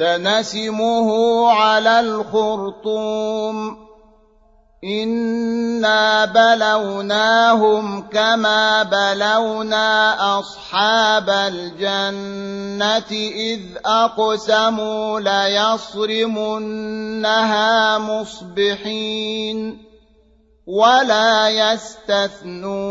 سنسمه على الخرطوم. انا بلوناهم كما بلونا اصحاب الجنه اذ اقسموا ليصرمنها مصبحين ولا يستثنون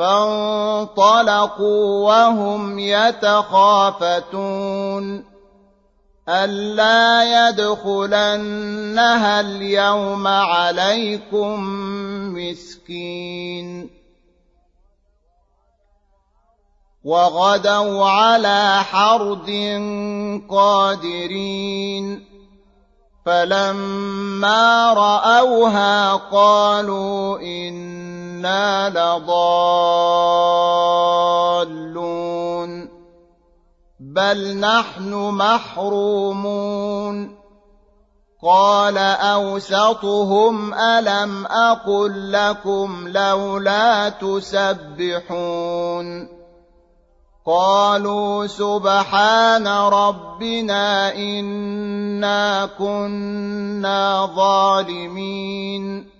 فانطلقوا وهم يتخافتون. ألا يدخلنها اليوم عليكم مسكين. وغدوا على حرد قادرين. فلما رأوها قالوا إن إنا لضالون بل نحن محرومون قال أوسطهم ألم أقل لكم لولا تسبحون قالوا سبحان ربنا إنا كنا ظالمين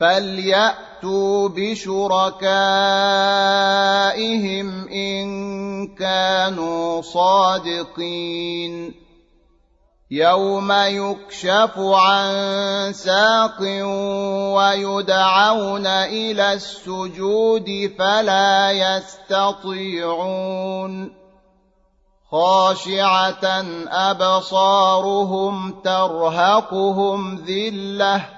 فليأتوا بشركائهم إن كانوا صادقين يوم يكشف عن ساق ويدعون إلى السجود فلا يستطيعون خاشعة أبصارهم ترهقهم ذِلَّةٌ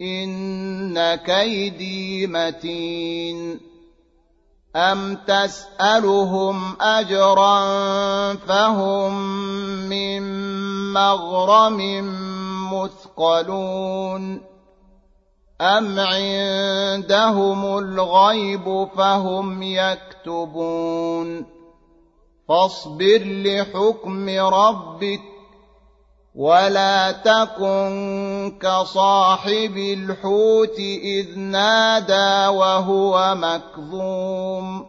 ان كيدي متين ام تسالهم اجرا فهم من مغرم مثقلون ام عندهم الغيب فهم يكتبون فاصبر لحكم ربك ولا تكن كصاحب الحوت إذ نادى وهو مكظوم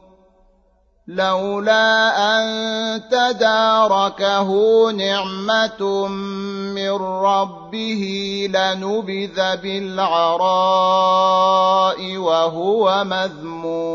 لولا أن تداركه نعمة من ربه لنبذ بالعراء وهو مذموم